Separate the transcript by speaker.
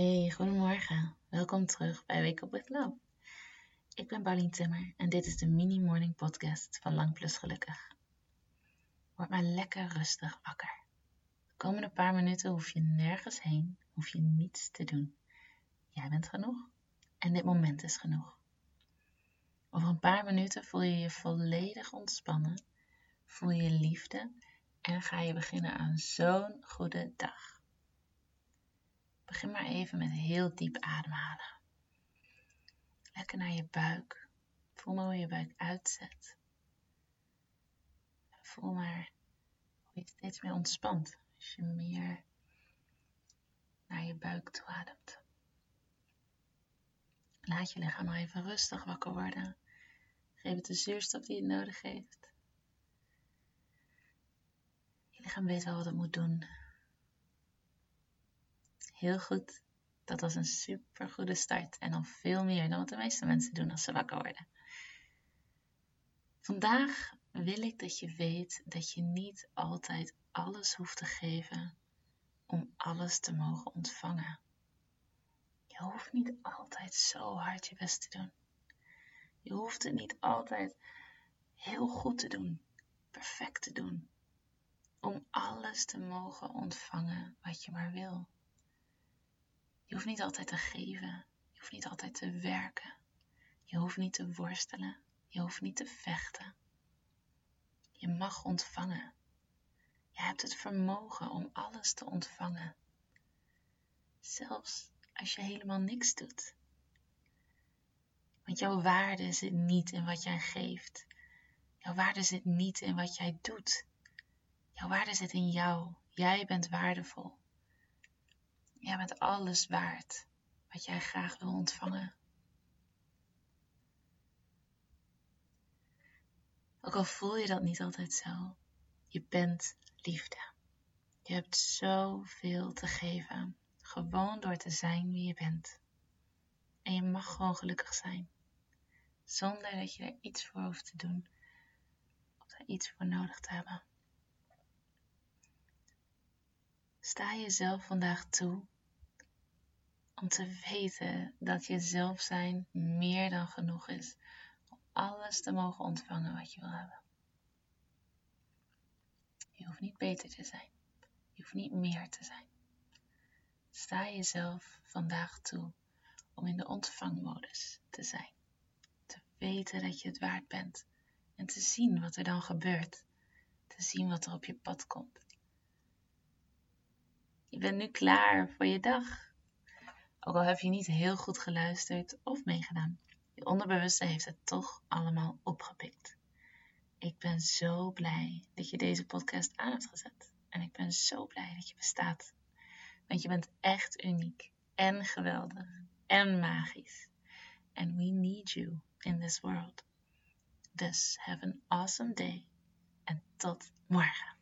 Speaker 1: Hey, goedemorgen. Welkom terug bij Wake Up With Love. Ik ben Paulien Timmer en dit is de mini morning podcast van Lang Plus Gelukkig. Word maar lekker rustig wakker. De komende paar minuten hoef je nergens heen, hoef je niets te doen. Jij bent genoeg en dit moment is genoeg. Over een paar minuten voel je je volledig ontspannen, voel je liefde en ga je beginnen aan zo'n goede dag. Begin maar even met heel diep ademhalen. Lekker naar je buik. Voel maar hoe je buik uitzet. Voel maar hoe je steeds meer ontspant als je meer naar je buik toe ademt. Laat je lichaam maar even rustig wakker worden. Geef het de zuurstof die het nodig heeft. Je lichaam weet wel wat het moet doen heel goed. Dat was een super goede start en al veel meer dan wat de meeste mensen doen als ze wakker worden. Vandaag wil ik dat je weet dat je niet altijd alles hoeft te geven om alles te mogen ontvangen. Je hoeft niet altijd zo hard je best te doen. Je hoeft het niet altijd heel goed te doen, perfect te doen, om alles te mogen ontvangen wat je maar wil. Je hoeft niet altijd te geven. Je hoeft niet altijd te werken. Je hoeft niet te worstelen. Je hoeft niet te vechten. Je mag ontvangen. Je hebt het vermogen om alles te ontvangen. Zelfs als je helemaal niks doet. Want jouw waarde zit niet in wat jij geeft. Jouw waarde zit niet in wat jij doet. Jouw waarde zit in jou. Jij bent waardevol. Jij bent alles waard wat jij graag wil ontvangen. Ook al voel je dat niet altijd zo, je bent liefde. Je hebt zoveel te geven, gewoon door te zijn wie je bent. En je mag gewoon gelukkig zijn, zonder dat je er iets voor hoeft te doen of er iets voor nodig te hebben. Sta jezelf vandaag toe om te weten dat je zelf zijn meer dan genoeg is om alles te mogen ontvangen wat je wil hebben. Je hoeft niet beter te zijn. Je hoeft niet meer te zijn. Sta jezelf vandaag toe om in de ontvangmodus te zijn. Te weten dat je het waard bent en te zien wat er dan gebeurt. Te zien wat er op je pad komt. Je bent nu klaar voor je dag. Ook al heb je niet heel goed geluisterd of meegedaan, je onderbewuste heeft het toch allemaal opgepikt. Ik ben zo blij dat je deze podcast aan hebt gezet. En ik ben zo blij dat je bestaat. Want je bent echt uniek en geweldig en magisch. And we need you in this world. Dus have an awesome day en tot morgen.